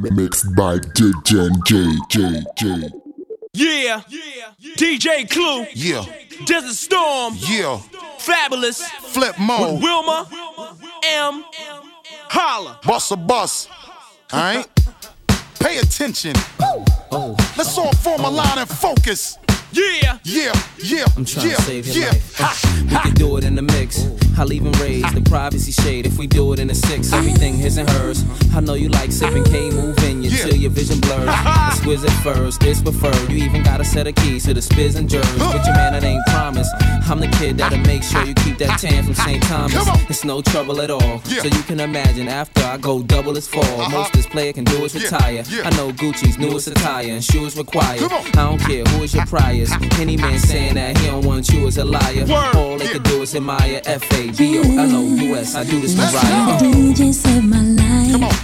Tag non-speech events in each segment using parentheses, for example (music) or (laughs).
Mixed by DJ J J J. Yeah, DJ Clue, Yeah, Desert Storm, yeah. Fabolous, Flip mode. Wilma, M, Holla. Busta Bus. Alright? Pay attention. Let's all form a line and focus. Yeah, Yeah, yeah, I'm trying yeah, to save your yeah. life. Ha, We can do it in the mix. I'll even raise the privacy shade if we do it in the six. Everything his and hers. I know you like sipping K, moving you Yeah. till your vision blurs. (laughs) Exquisite furs, this preferred. You even got a set of keys to the spiz and jers. But your man, it ain't promise. I'm the kid that'll make sure you keep that tan from St. Thomas. It's no trouble at all. Yeah. So you can imagine after I go double as fall. Most this player can do is retire. yeah. I know Gucci's newest attire and shoes required. I don't care who is your priors. Any man saying that he don't want you is a liar. Word. All they could do is admire F A B O L O U S. I do this for Let's Ryan. go. DJ saved my life. Come on.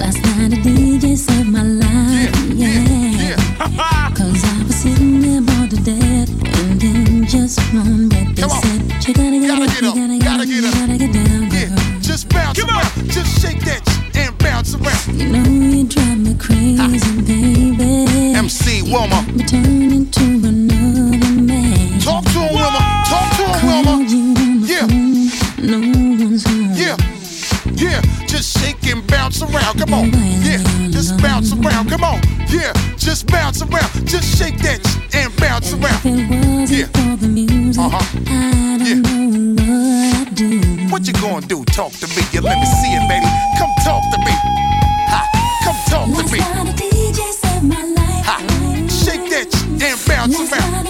Last night a DJ saved my life. Yeah, Yeah. yeah. (laughs) Cause I was sitting there bored to death. And then just one breath they said, You gotta get Gotta up, get you up, gotta, gotta gotta, get you up. gotta get down, girl. Yeah, just bounce Come on. Just shake that and bounce around. You know you drive me crazy, baby. MC Wilma. Me turn into another man. Talk to him, Wilma. Talk to him, Wilma. Called you on the Yeah. no one's home. Yeah, yeah, just shake and bounce around. Come on, yeah, just bounce around. Come on, yeah, just bounce around. Just shake that sh- and bounce around. If it wasn't Yeah. music, Uh-huh. Yeah. what I'd do. What you gonna do? Talk to me. Yeah, let me see it, baby. Come talk to me. Ha, come talk to me. night a DJ saved my life. Ha, shake that sh- and bounce around.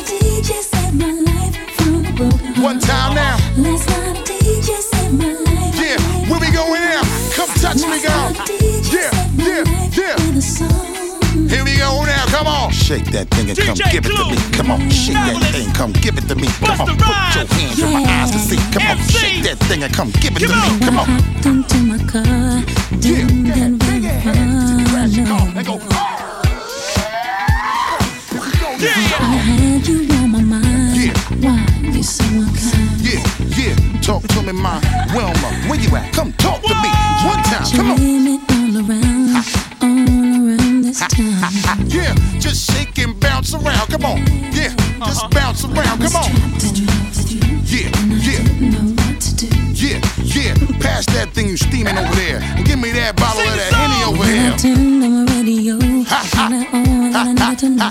One time now. Last night a DJ saved my life. Yeah, where we going now? Come touch me, girl. night a DJ Yeah, yeah, yeah. with a song. Here we go now. Come on. Shake that thing and come DJ give it to me. Come on, shake that thing. Come give it to me. Come Busta on, put your Rhymes. hands in my eyes to see. Come on, shake that thing and come give it to Come me. on. Come I on. hopped into my car, Yeah, didn't yeah, get bang very your head to the crash your car go. no. yeah. I had you on my mind. Yeah. Why you so unkind? Yeah, yeah. Talk to me, my Wilma. Where you at? Come talk to me. One time. Come on. all around, all around this town. Yeah, just shake and bounce around. Come on. Yeah, just Uh-huh. bounce around. Come on. Yeah, yeah, Know what to do. yeah, yeah. Pass that thing you steaming over there. And give me that bottle of that Henny over When I here. turned on my radio, all I all I need to know.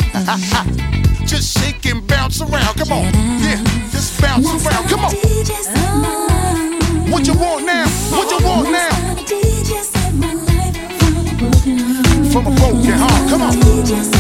Just shake and bounce around. Come on. Yeah, just bounce around. Come on. What you want now? What you want now? From a broken heart. Come on.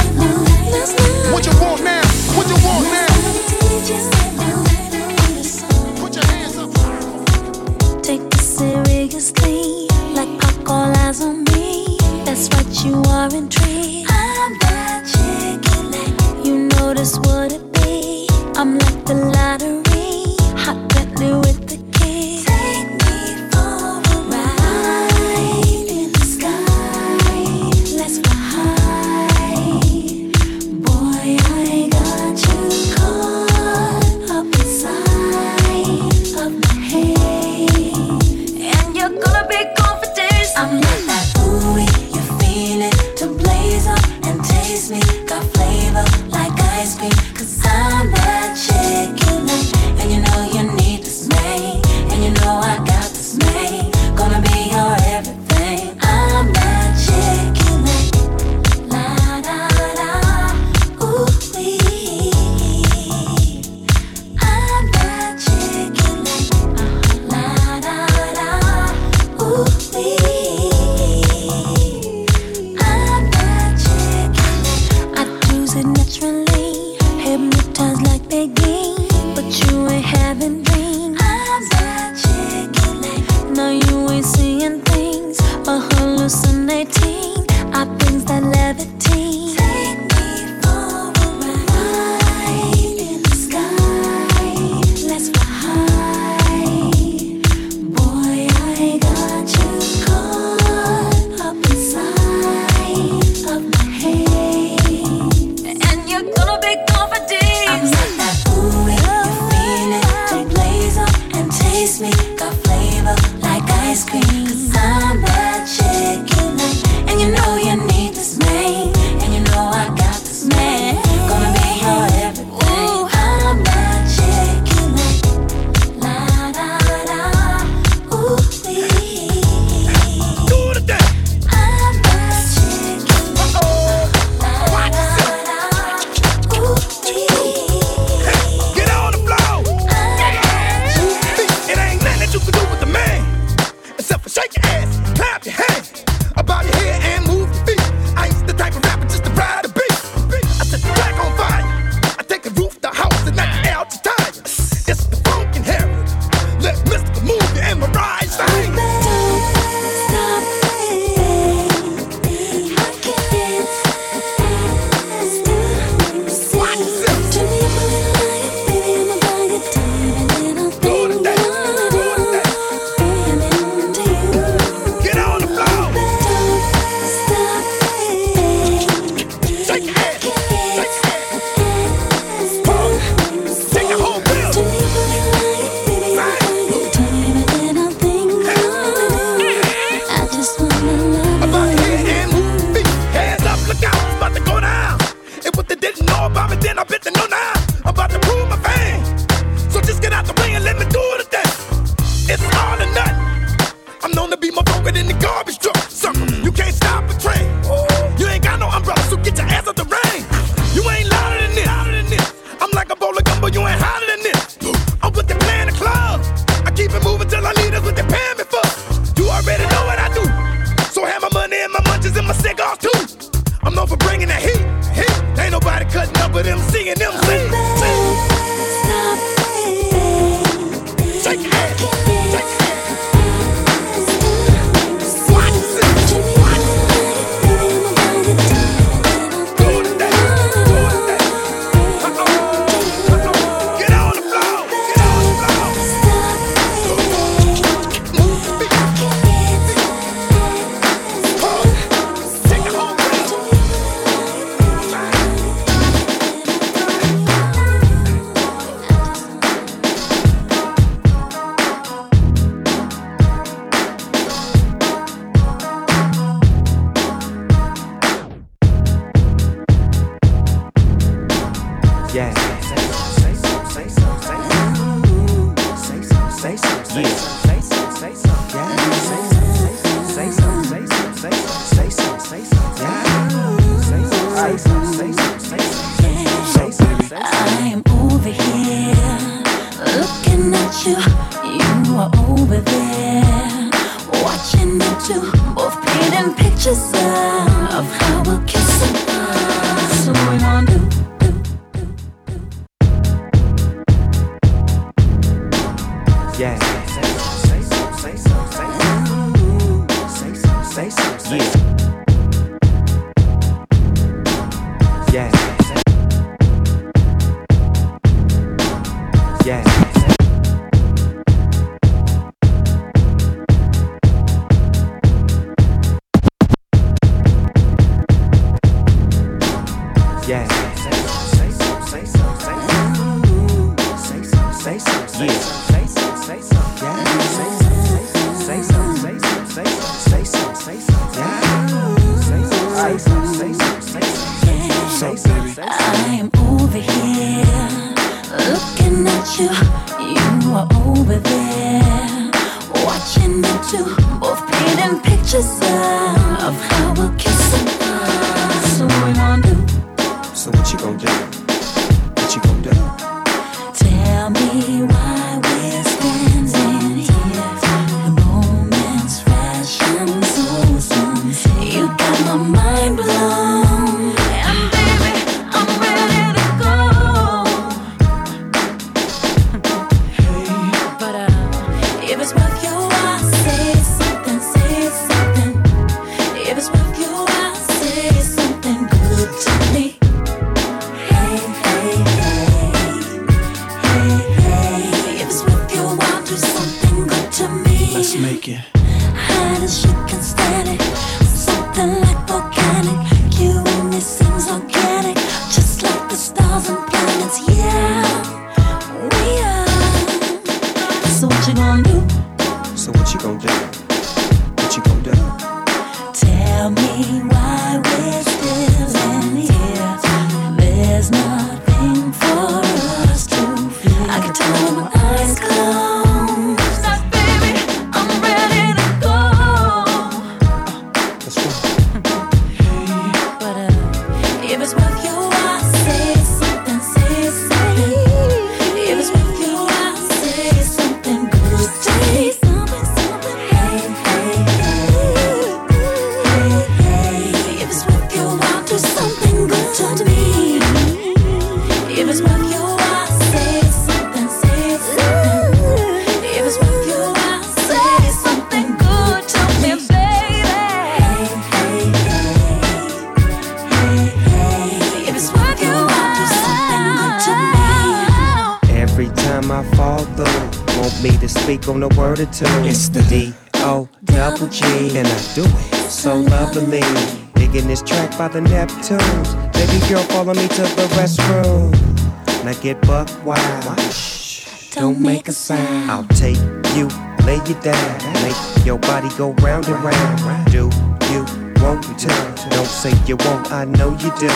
go round and round. Do you won't return? Don't say you won't, I know you do.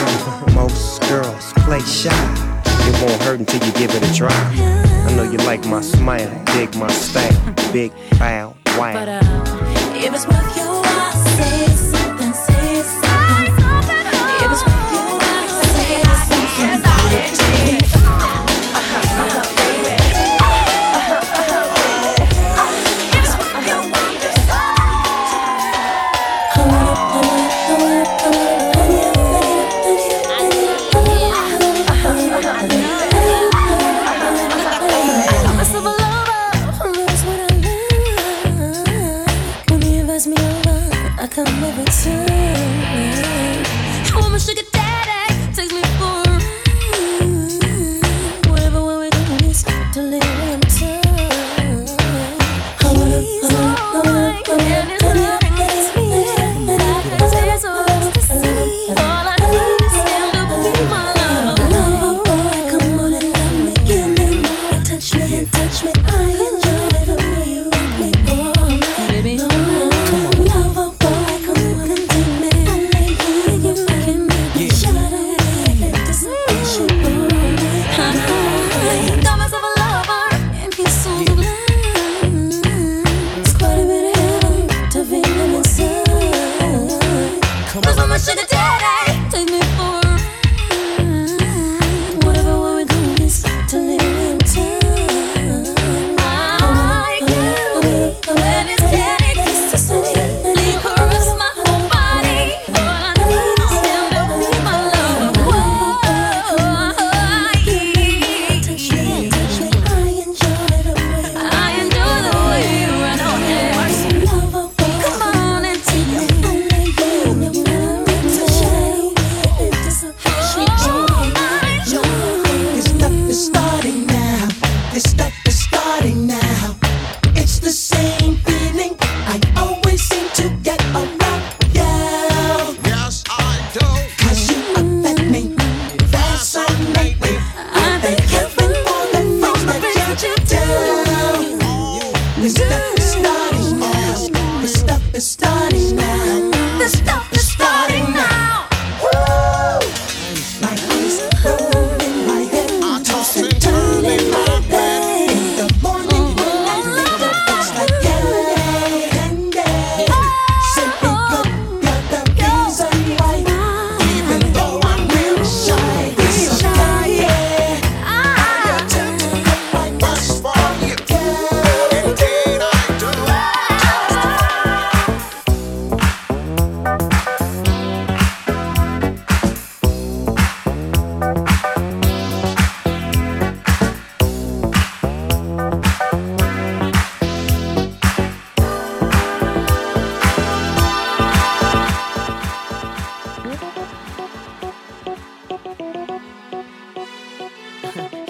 Most girls play shy. It won't hurt until you give it a try. I know you like my smile, dig my style, big bow, wow. But uh, if it's worth your while, say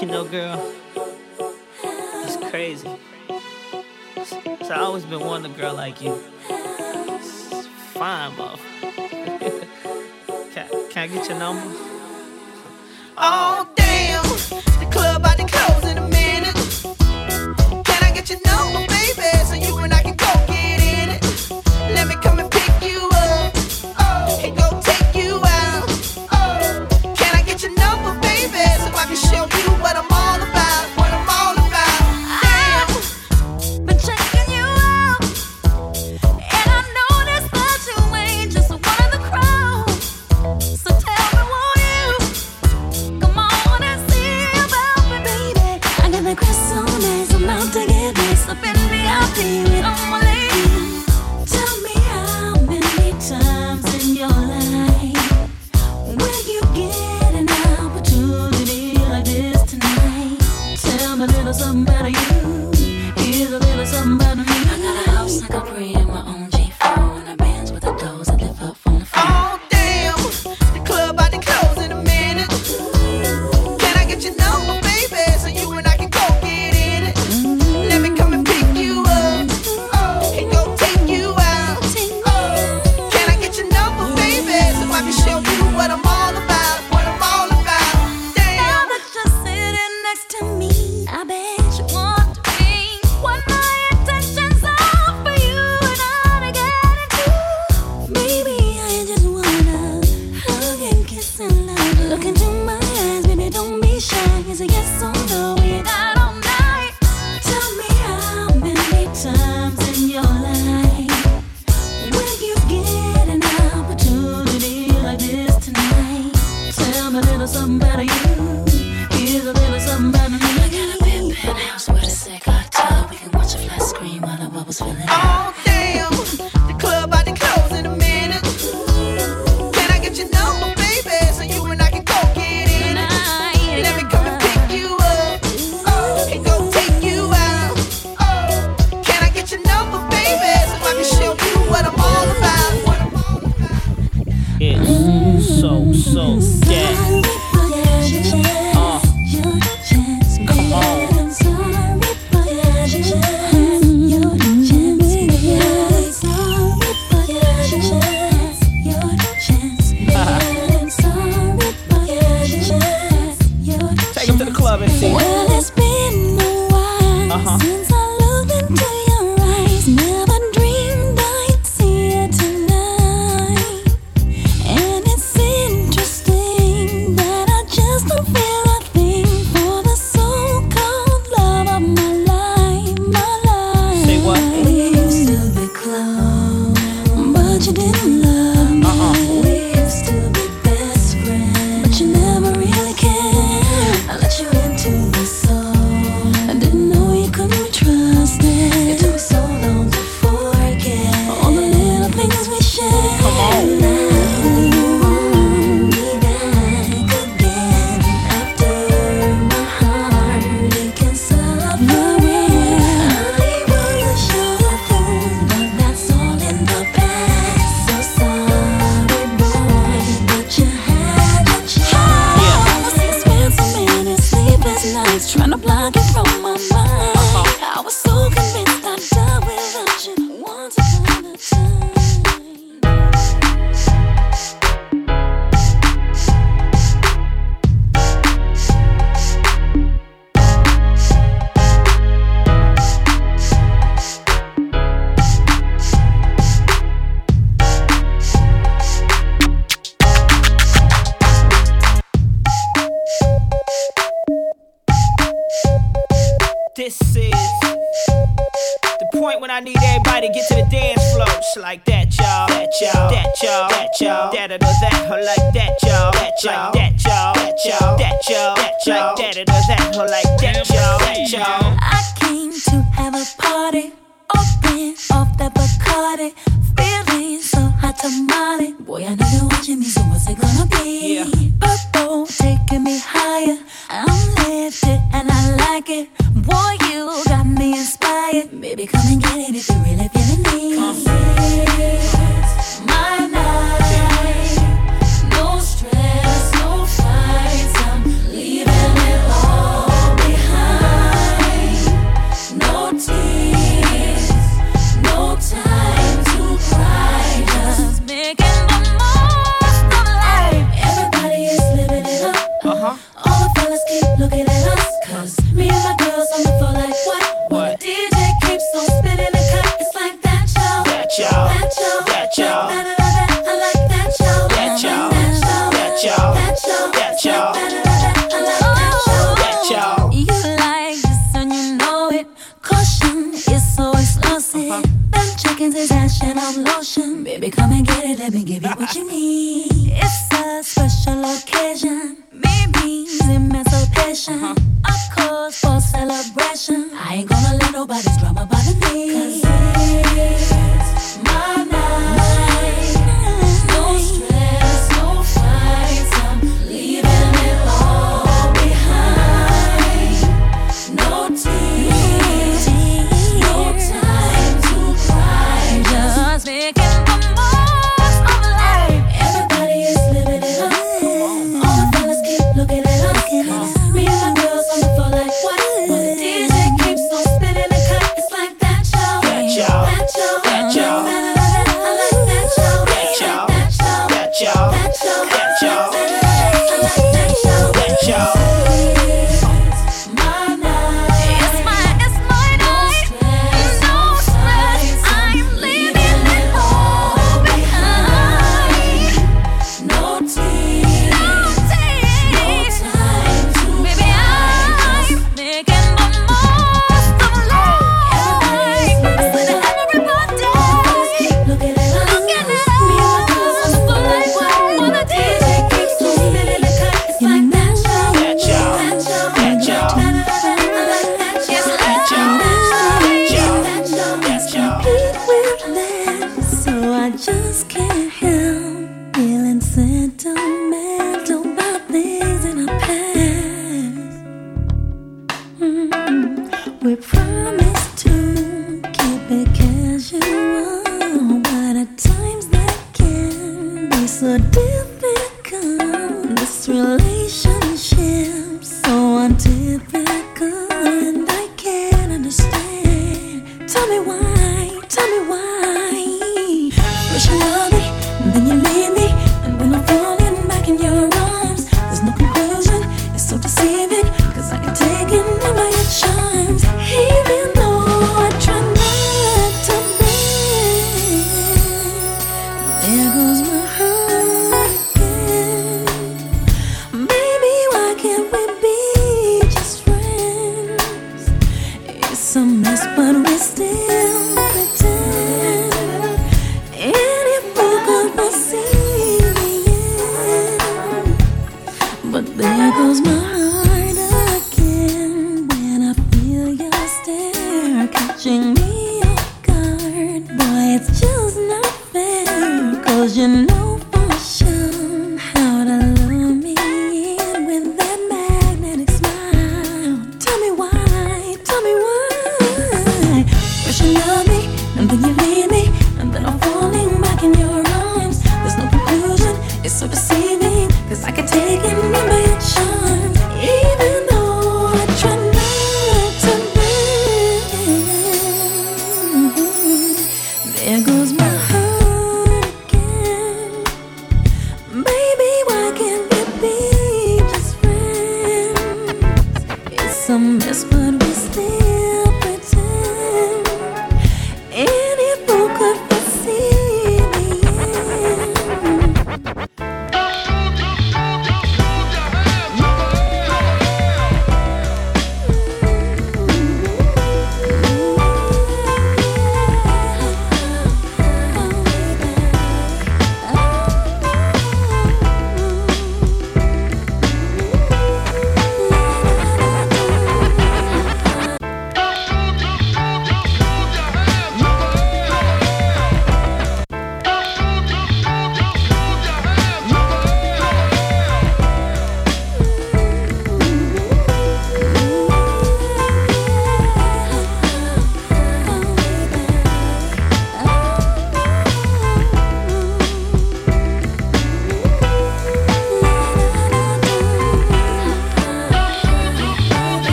You know, girl, it's crazy. So I always been wanting a girl like you. It's fine, mother. (laughs) can, can I get your number? Oh, oh damn. The club about to close in a minute.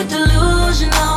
Get delusional.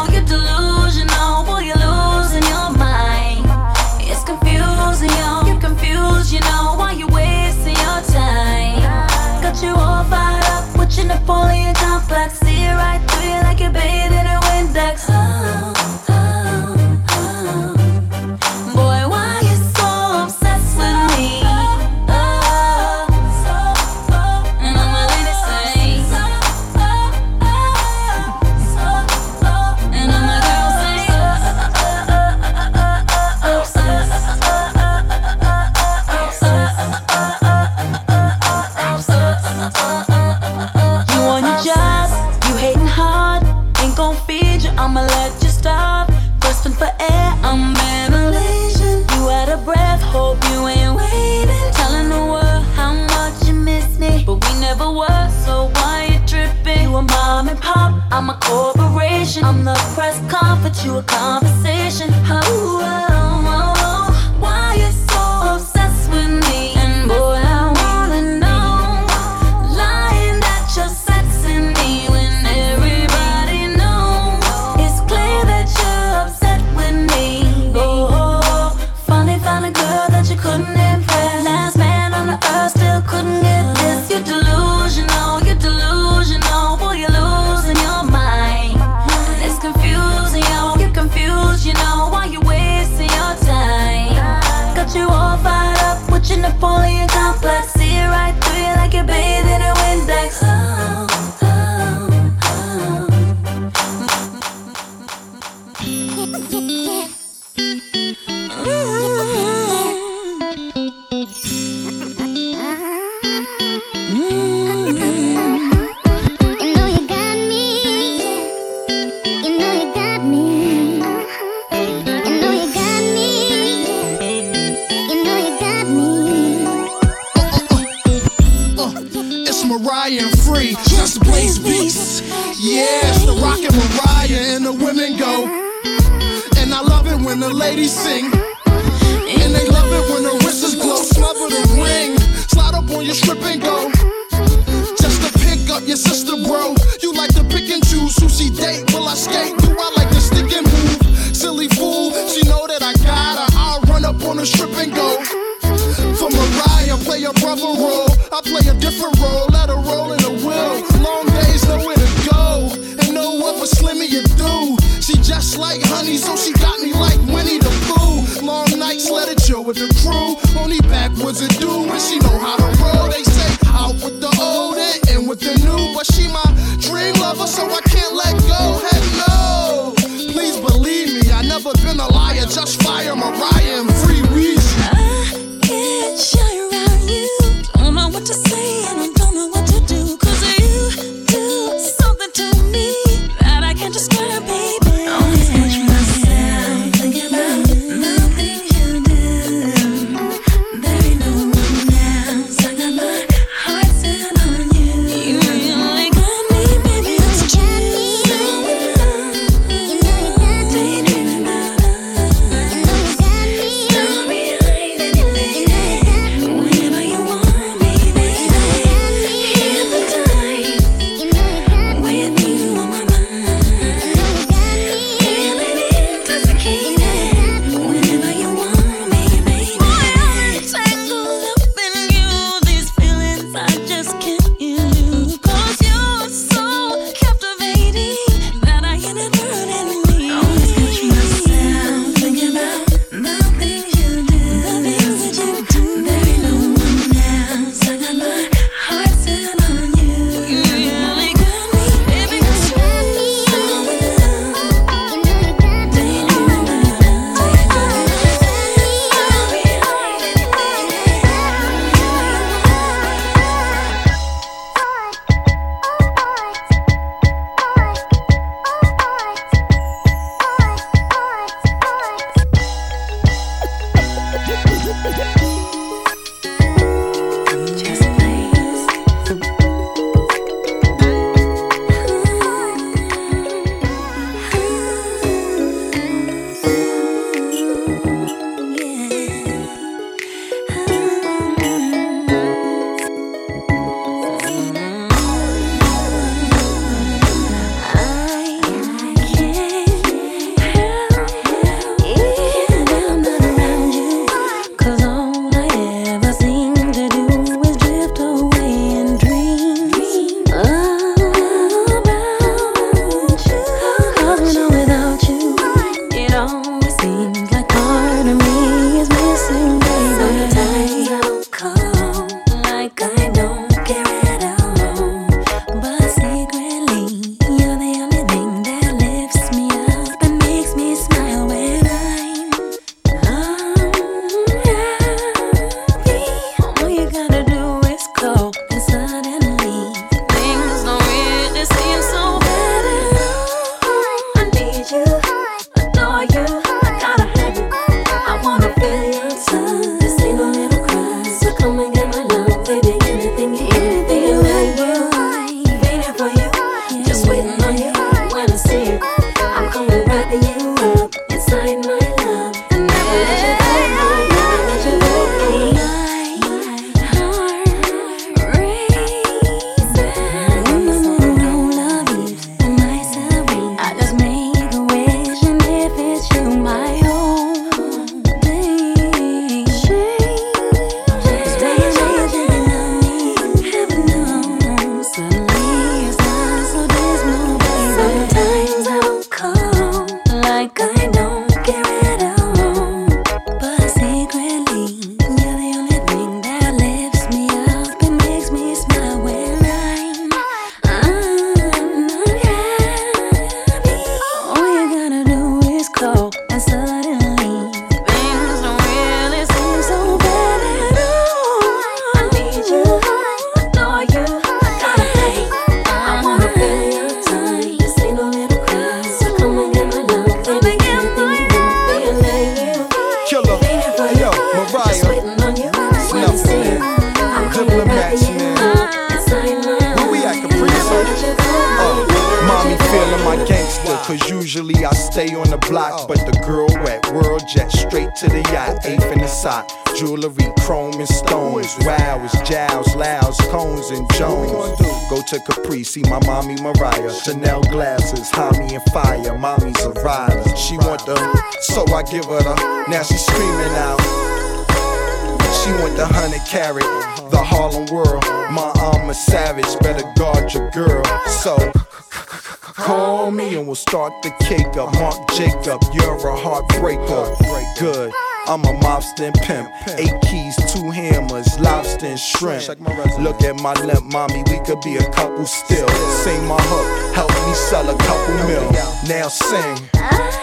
my limp, mommy, we could be a couple still. Sing my hook, help me sell a couple mil. Now sing.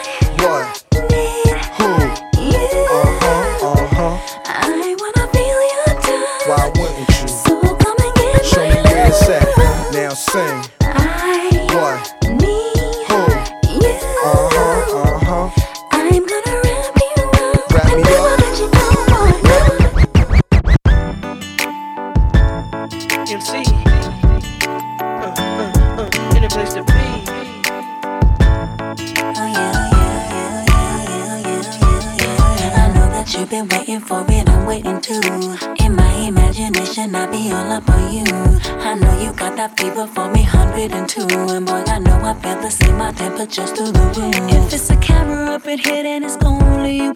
in two. And boy, I know I felt the same. My temperature's through the roof. If it's a camera up in here, then it's gonna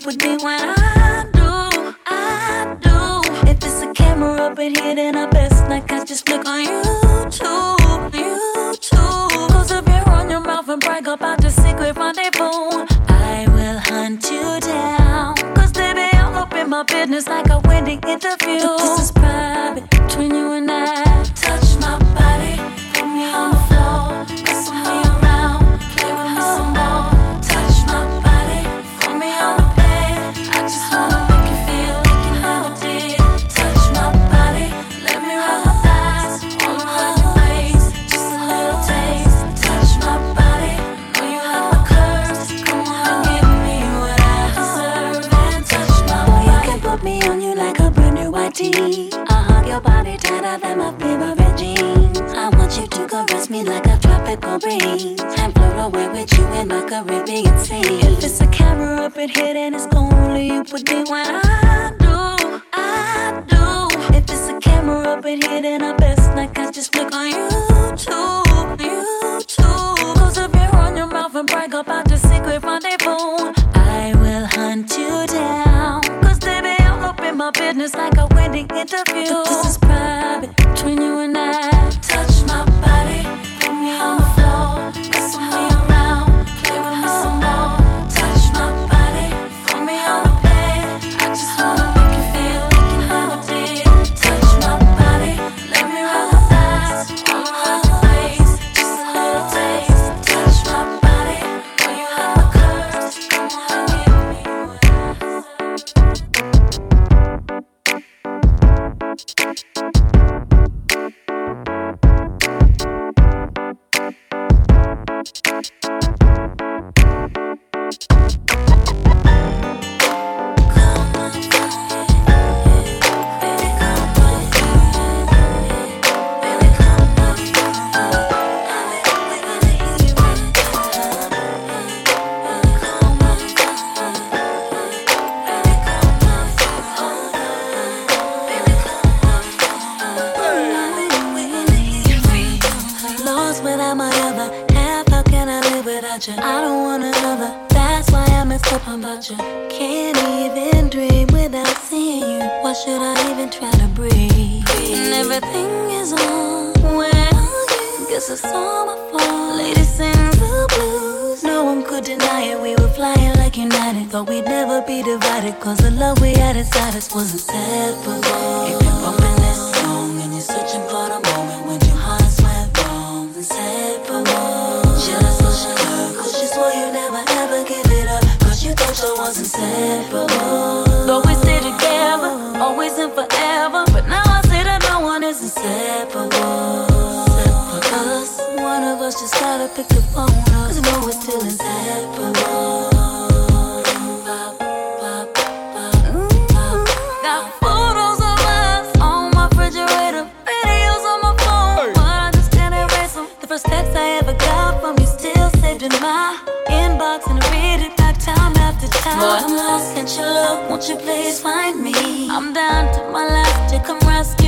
with me when I do, I do. If it's a camera up in here, then I best not catch just flick on YouTube, YouTube. Cause if you run your mouth and brag about the secret rendezvous, I will hunt you down. Cause they be all up in my business like a wedding interview. This is algorithm, it's. If it's a camera up in here, then it's only you. put me when I so unseparable. Though we stay together, always and forever. I'm lost, can't you look? Won't you please find me? I'm down to my last, to come rescue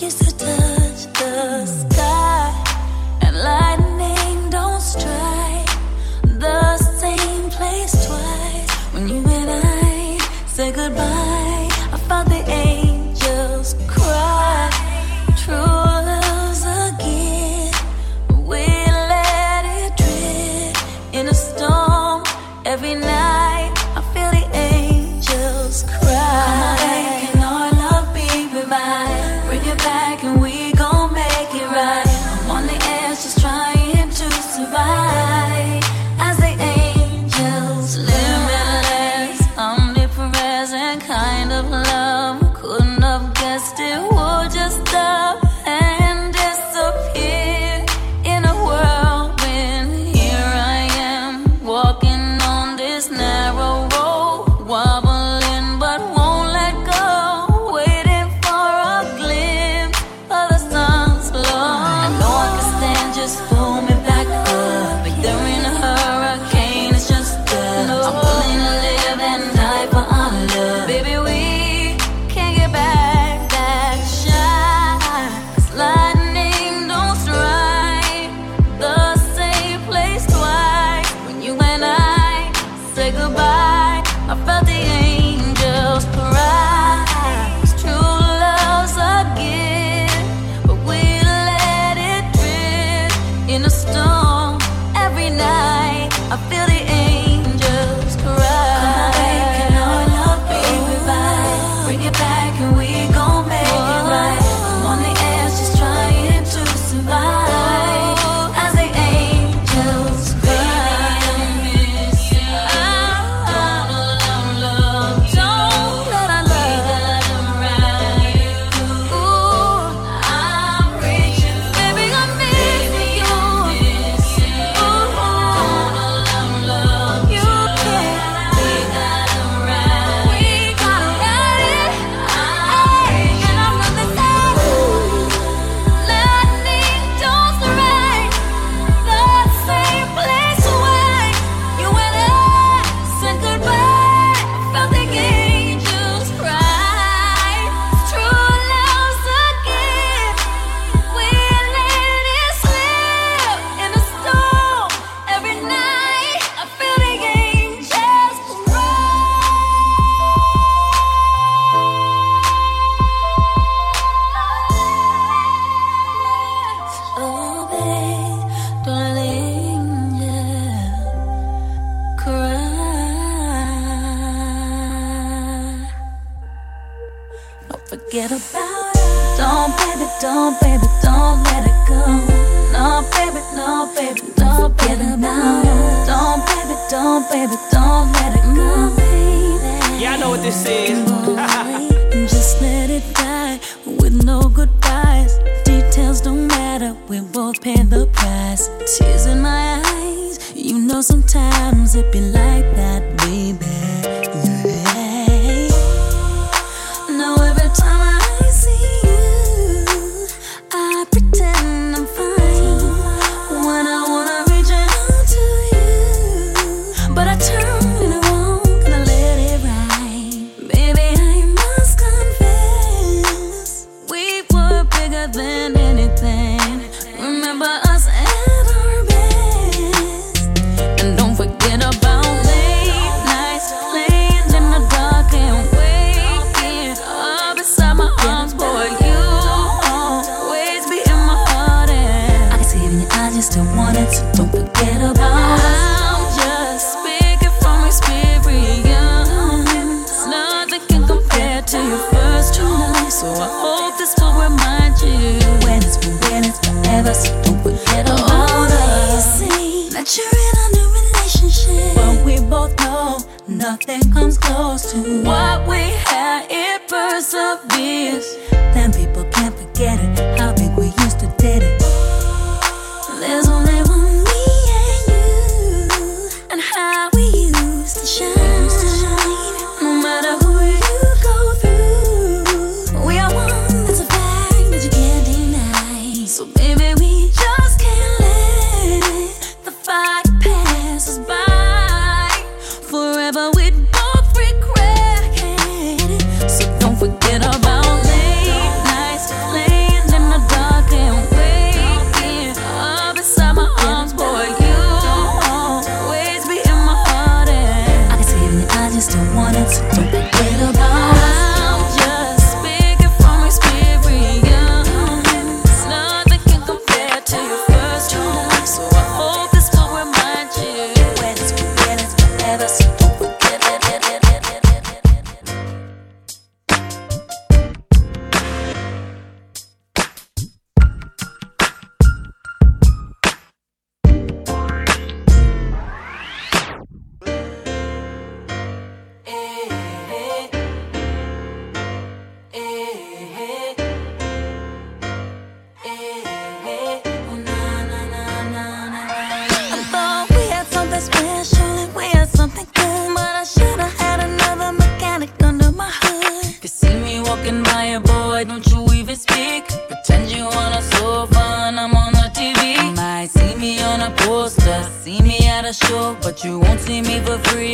used to touch the sky. forget about us. Don't, baby, don't, baby, don't let it go. No, baby, no, baby, don't forget about us. Don't, baby, don't, baby, don't let it go. Baby. Yeah, I know what this is. Just let it die with no goodbyes. Details don't matter, we both pay the price. Tears in my eyes, you know sometimes it be like that, baby.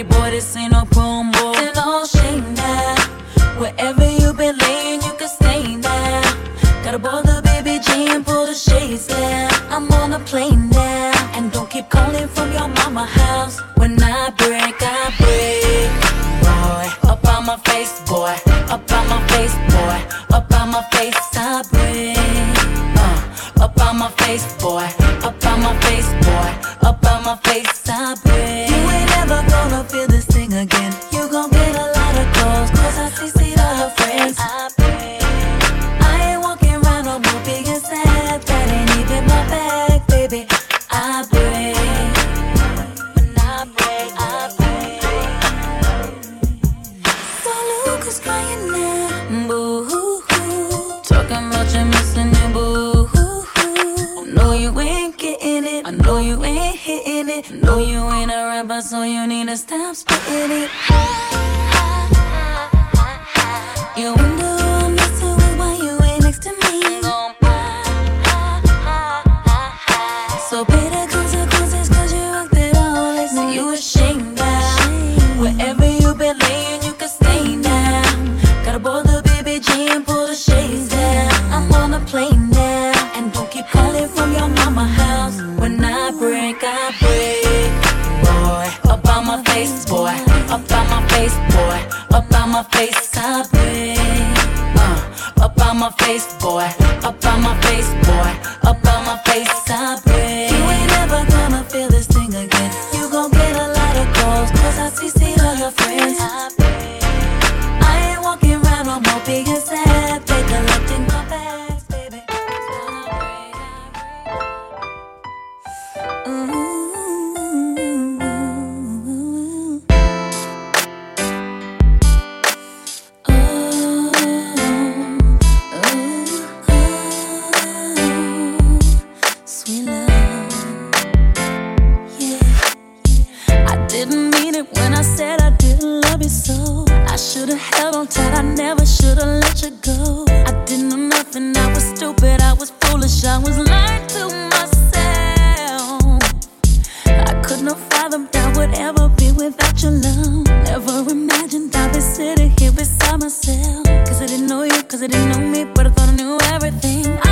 boy, this ain't wouldn't know me, but I thought I knew everything.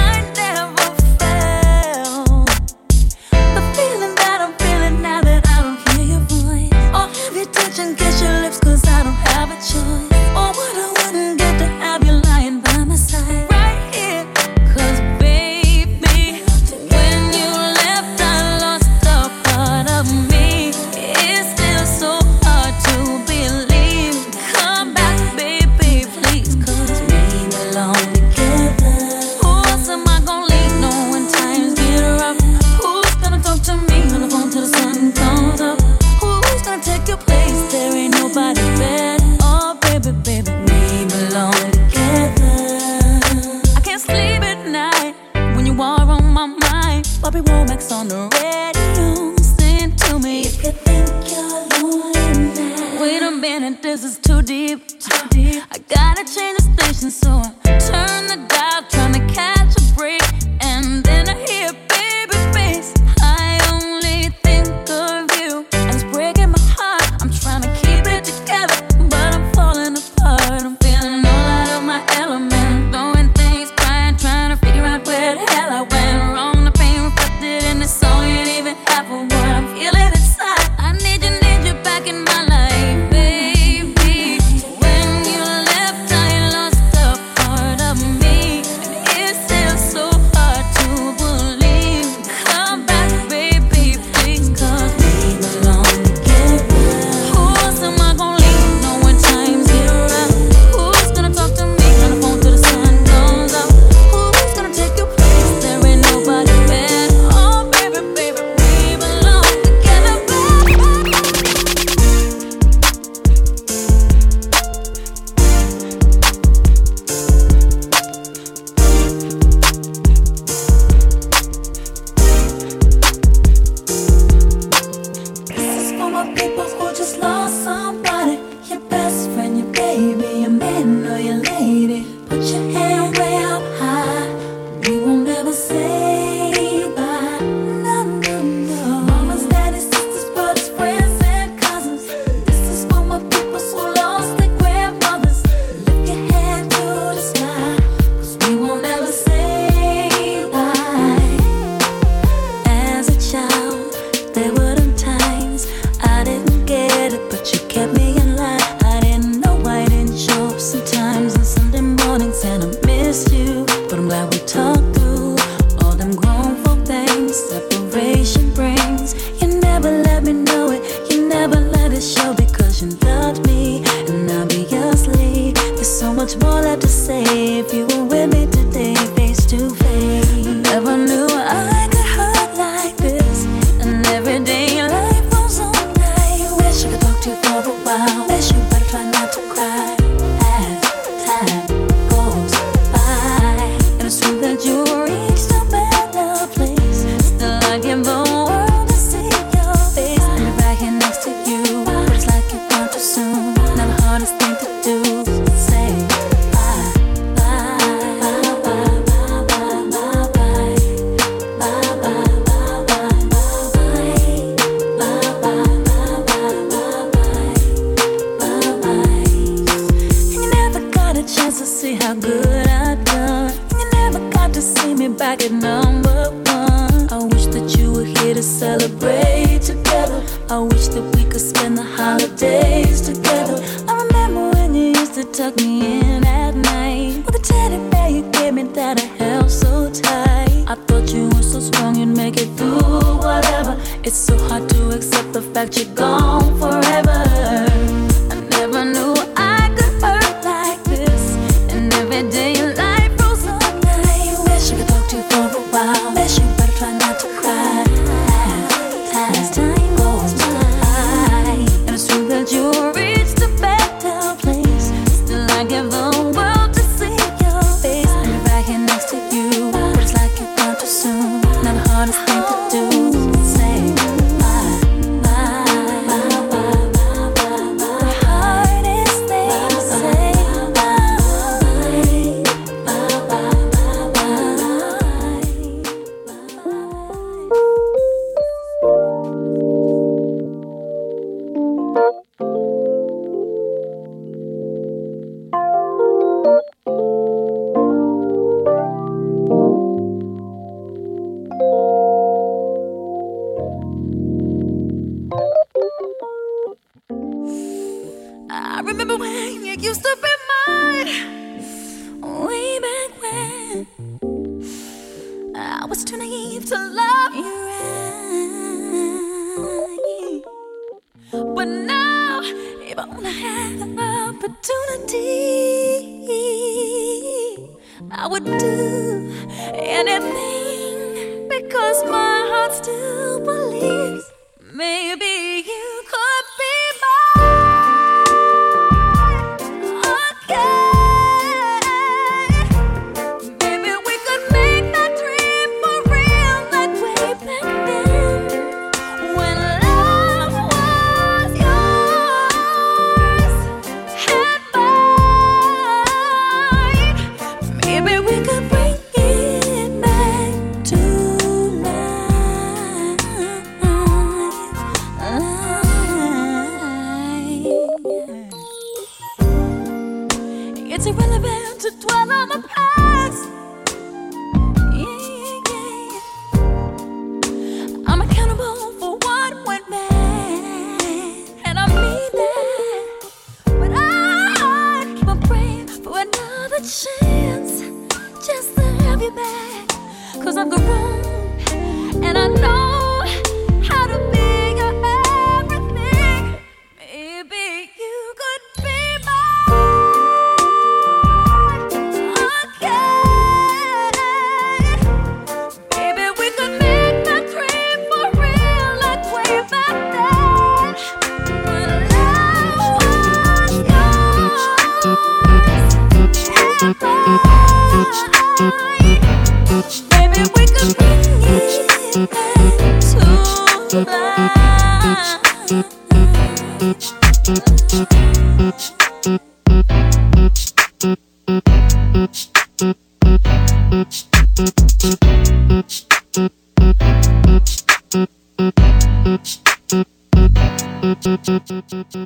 Tchau, tchau.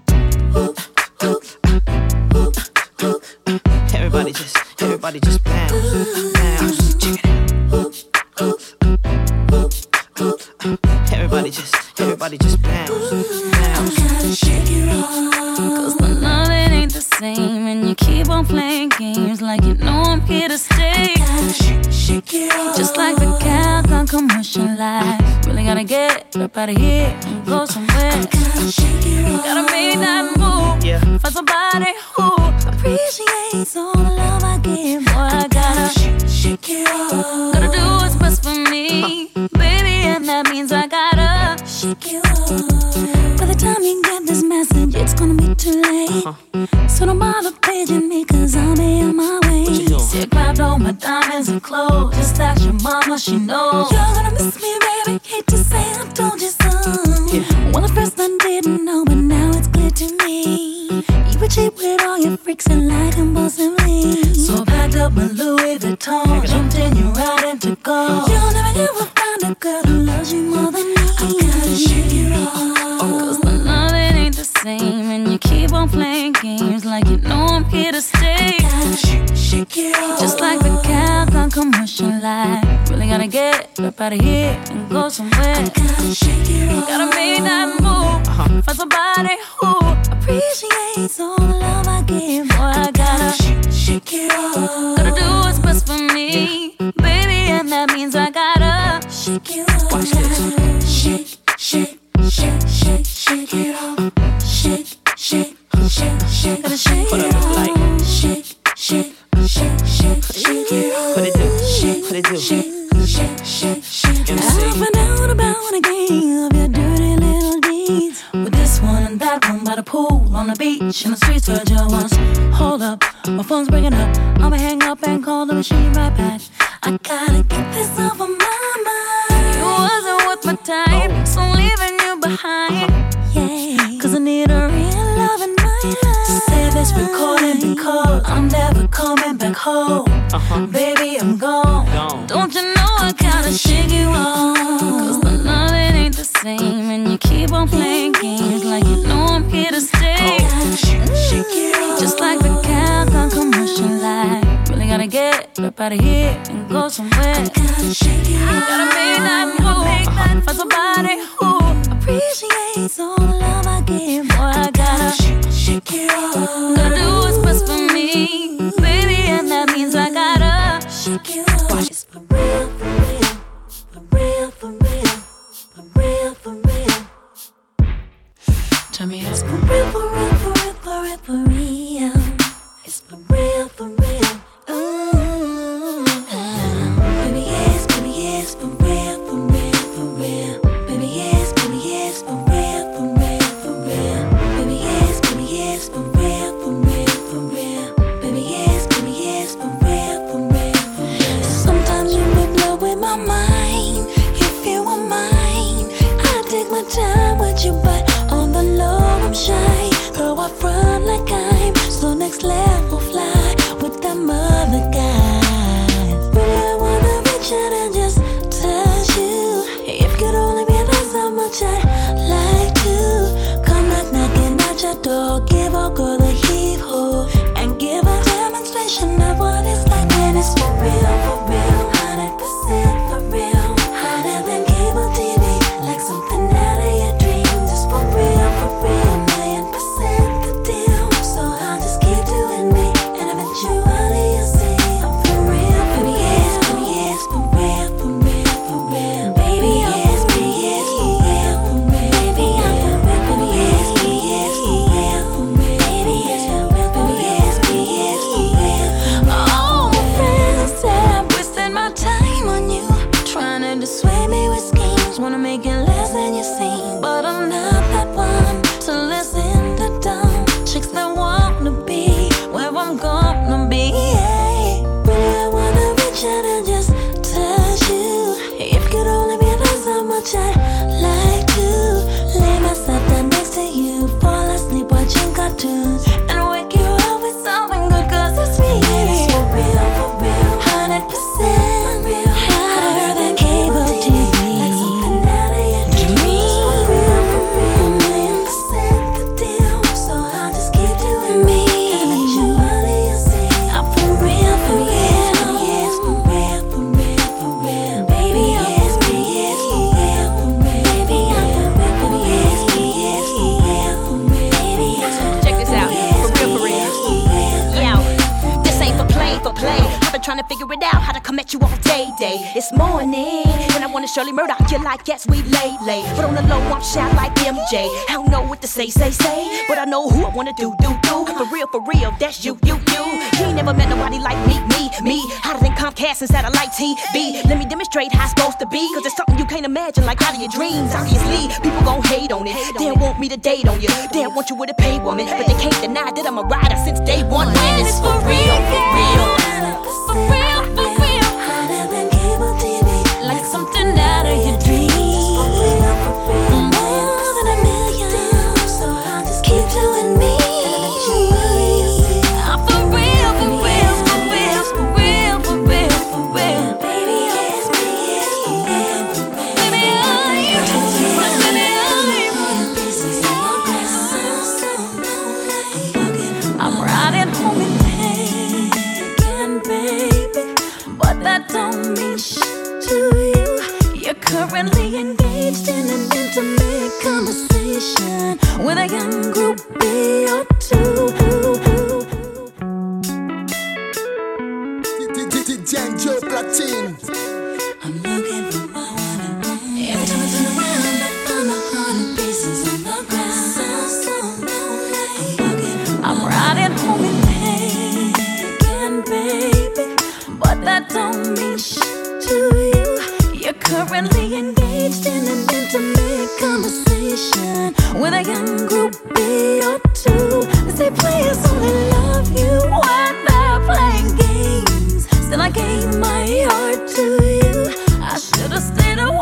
Just like the Calgon commercial line. Really gonna get up out of here and go somewhere. I gotta shake it off. Gotta make that move. Uh-huh. Find somebody who appreciates all the love I give. Boy, I gotta shake, shake it off. Gotta do what's best for me, baby, and that means I gotta shake it off. Watch this. Shake, shake, shake, shake, shake it off. Shake, shake, shake, shake, shake, shake it off yeah. What it do? What it do? I've been out about again of your dirty little deeds. With this one and that one by the pool, on the beach, in the streets where Joe was. Hold up, my phone's ringing up. I'ma hang up and call the machine right back. I gotta get this off of my mind. It wasn't worth my time, so leaving you behind. dig you off. the loving ain't the same, and you keep on playing games like you know I'm here to stay. Just like the Calgon commercial light. Really gotta get up out of here and go somewhere. Gotta make that move. Uh-huh. For somebody who appreciates all the love I give. Boy, I gotta shake it off. Gotta do what's best for me, baby, and that means suffering. dog. your dreams, obviously. People gon' hate on it. They want me to date on you. Should've stayed away.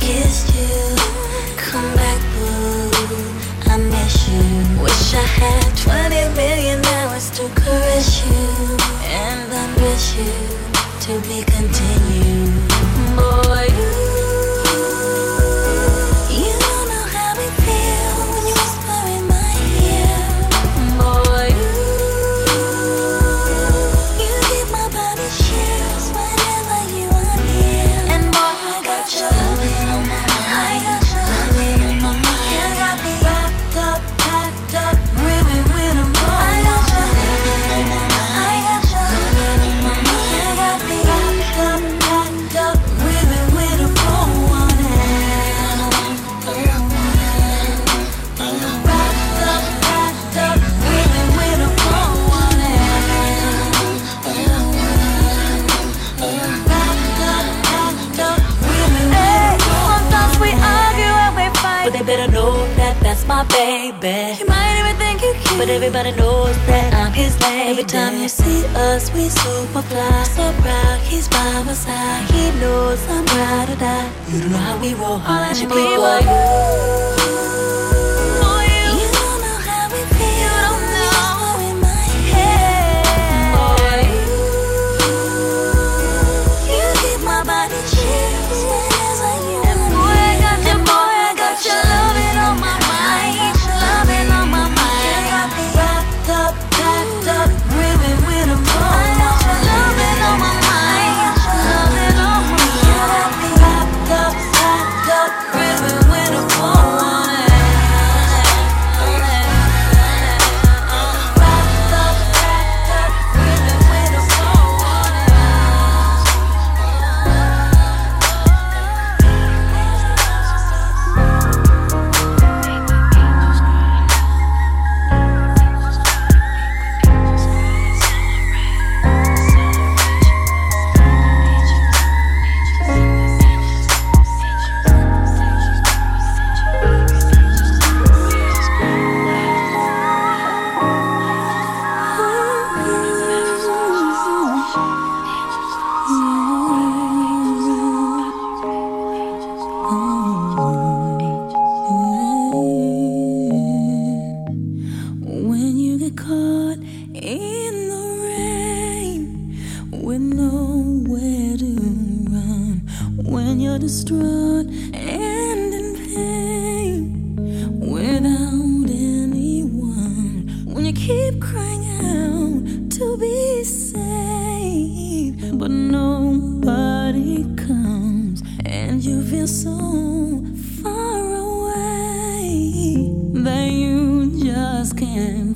kissed you. Come back, boo. I miss you. Wish I had 20 million hours to caress you. And I miss you to be continued. bad. You might even think you cute, but everybody knows that I'm his man. Every time you see us, we super fly. So proud, he's by my side. He knows I'm ride or die. You don't know how we roll. All that you be you. so far away that you just can't.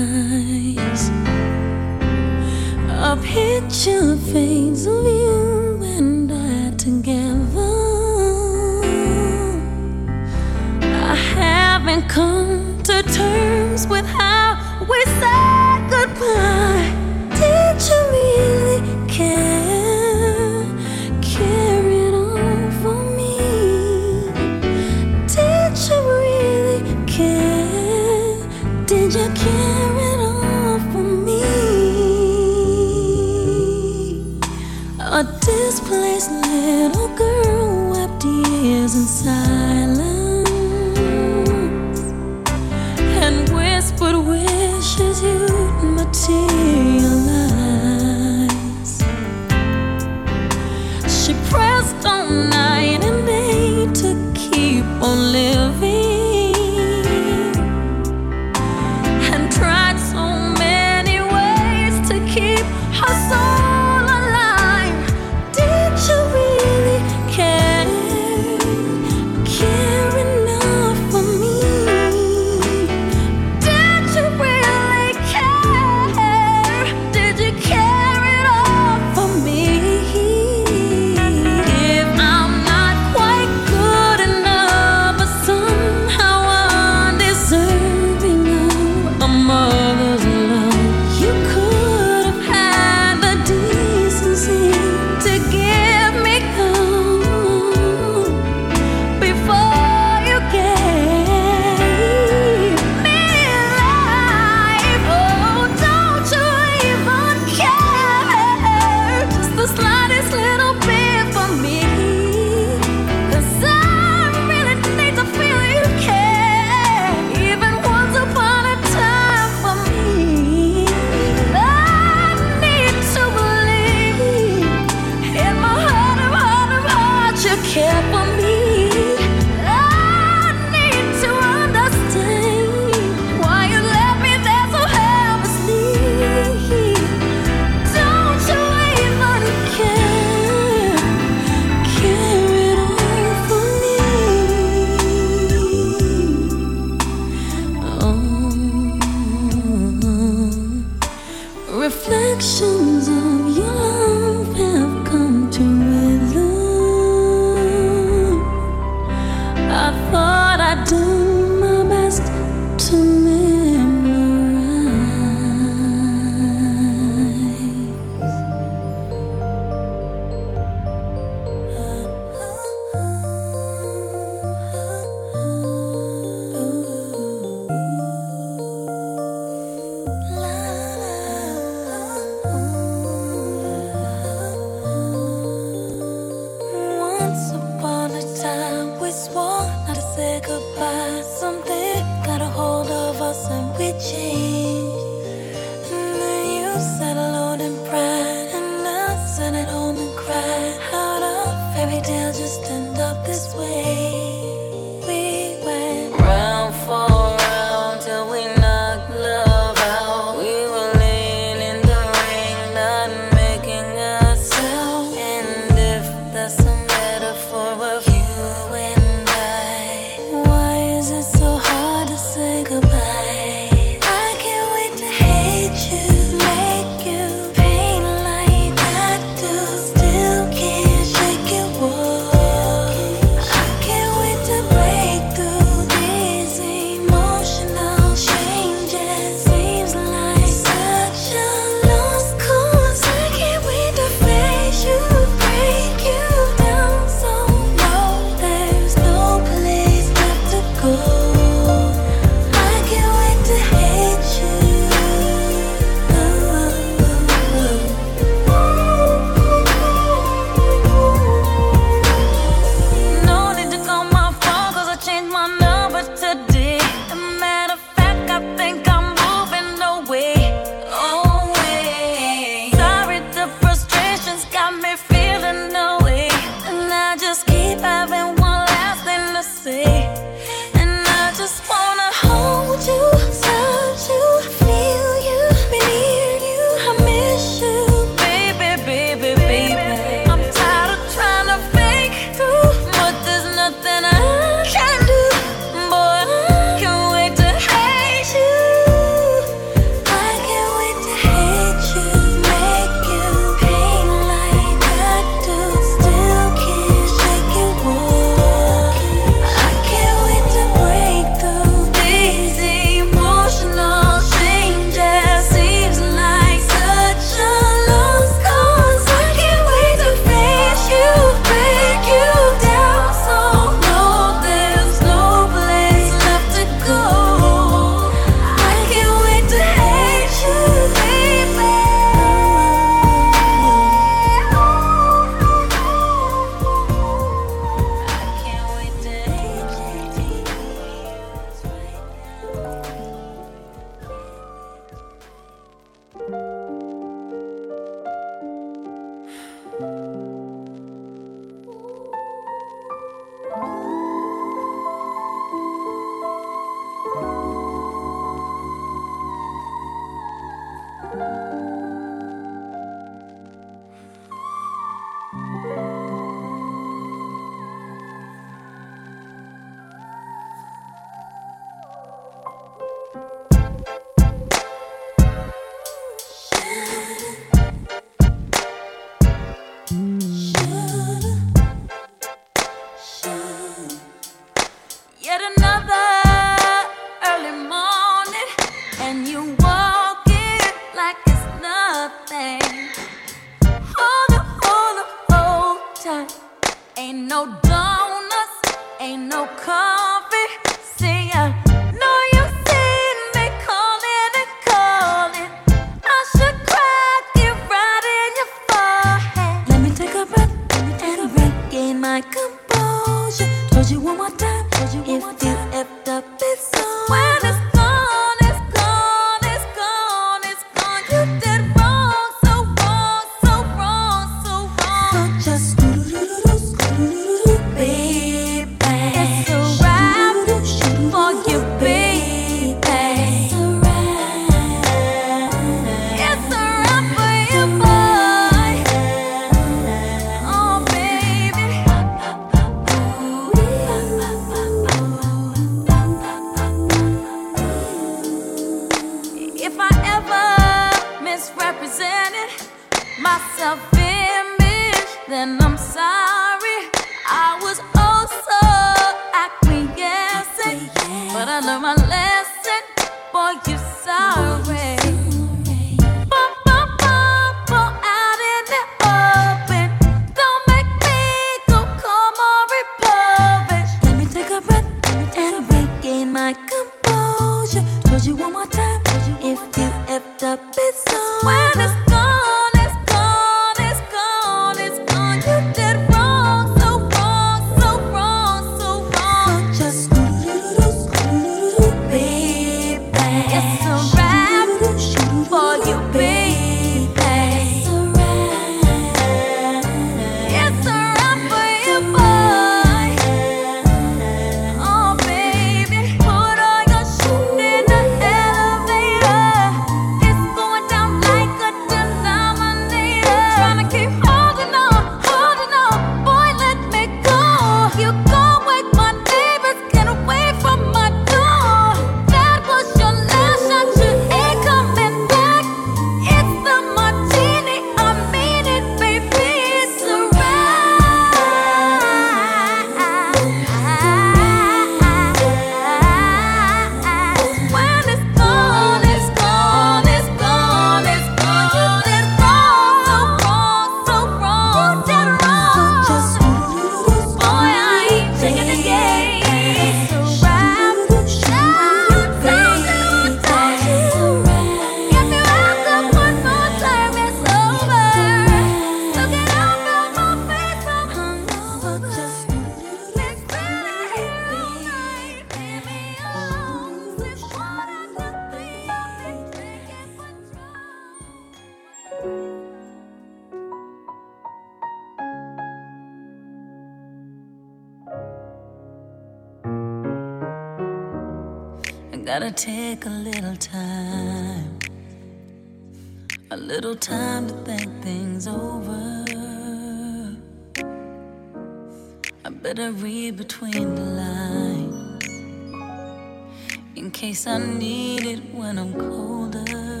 In case I need it when I'm colder.